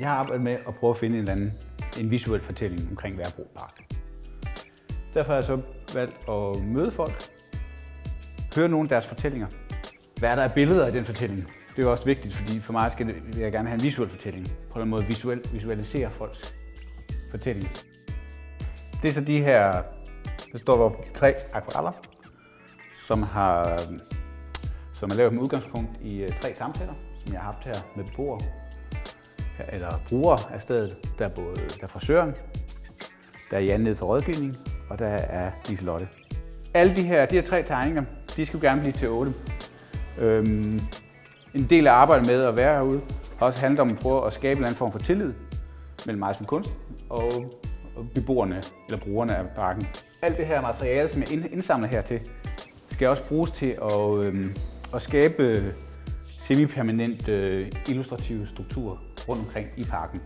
Jeg har arbejdet med at prøve at finde en eller anden en visuel fortælling omkring Værbro Park. Derfor har jeg så valgt at møde folk, høre nogle af deres fortællinger. Hvad er der af billeder i den fortælling? Det er jo også vigtigt, fordi for mig skal det, vil jeg gerne have en visuel fortælling. På en måde visuel, visualisere folks fortælling. Det er så de her, der står der tre akvareller, som, har, som er lavet med udgangspunkt i øh, tre samtaler, som jeg har haft her med beboere, eller brugere af stedet. Der er både der er frisøren, der er Jan nede for rådgivning, og der er Liselotte. Alle de her, de her tre tegninger, de skulle gerne blive til otte. Øhm, en del af arbejdet med at være herude har også handlet om at prøve at skabe en eller anden form for tillid mellem mig som kunst og, og beboerne eller brugerne af parken. Alt det her materiale, som jeg indsamler hertil, skal også bruges til at, øhm, at skabe semi-permanent øh, illustrative strukturer rundt omkring i parken.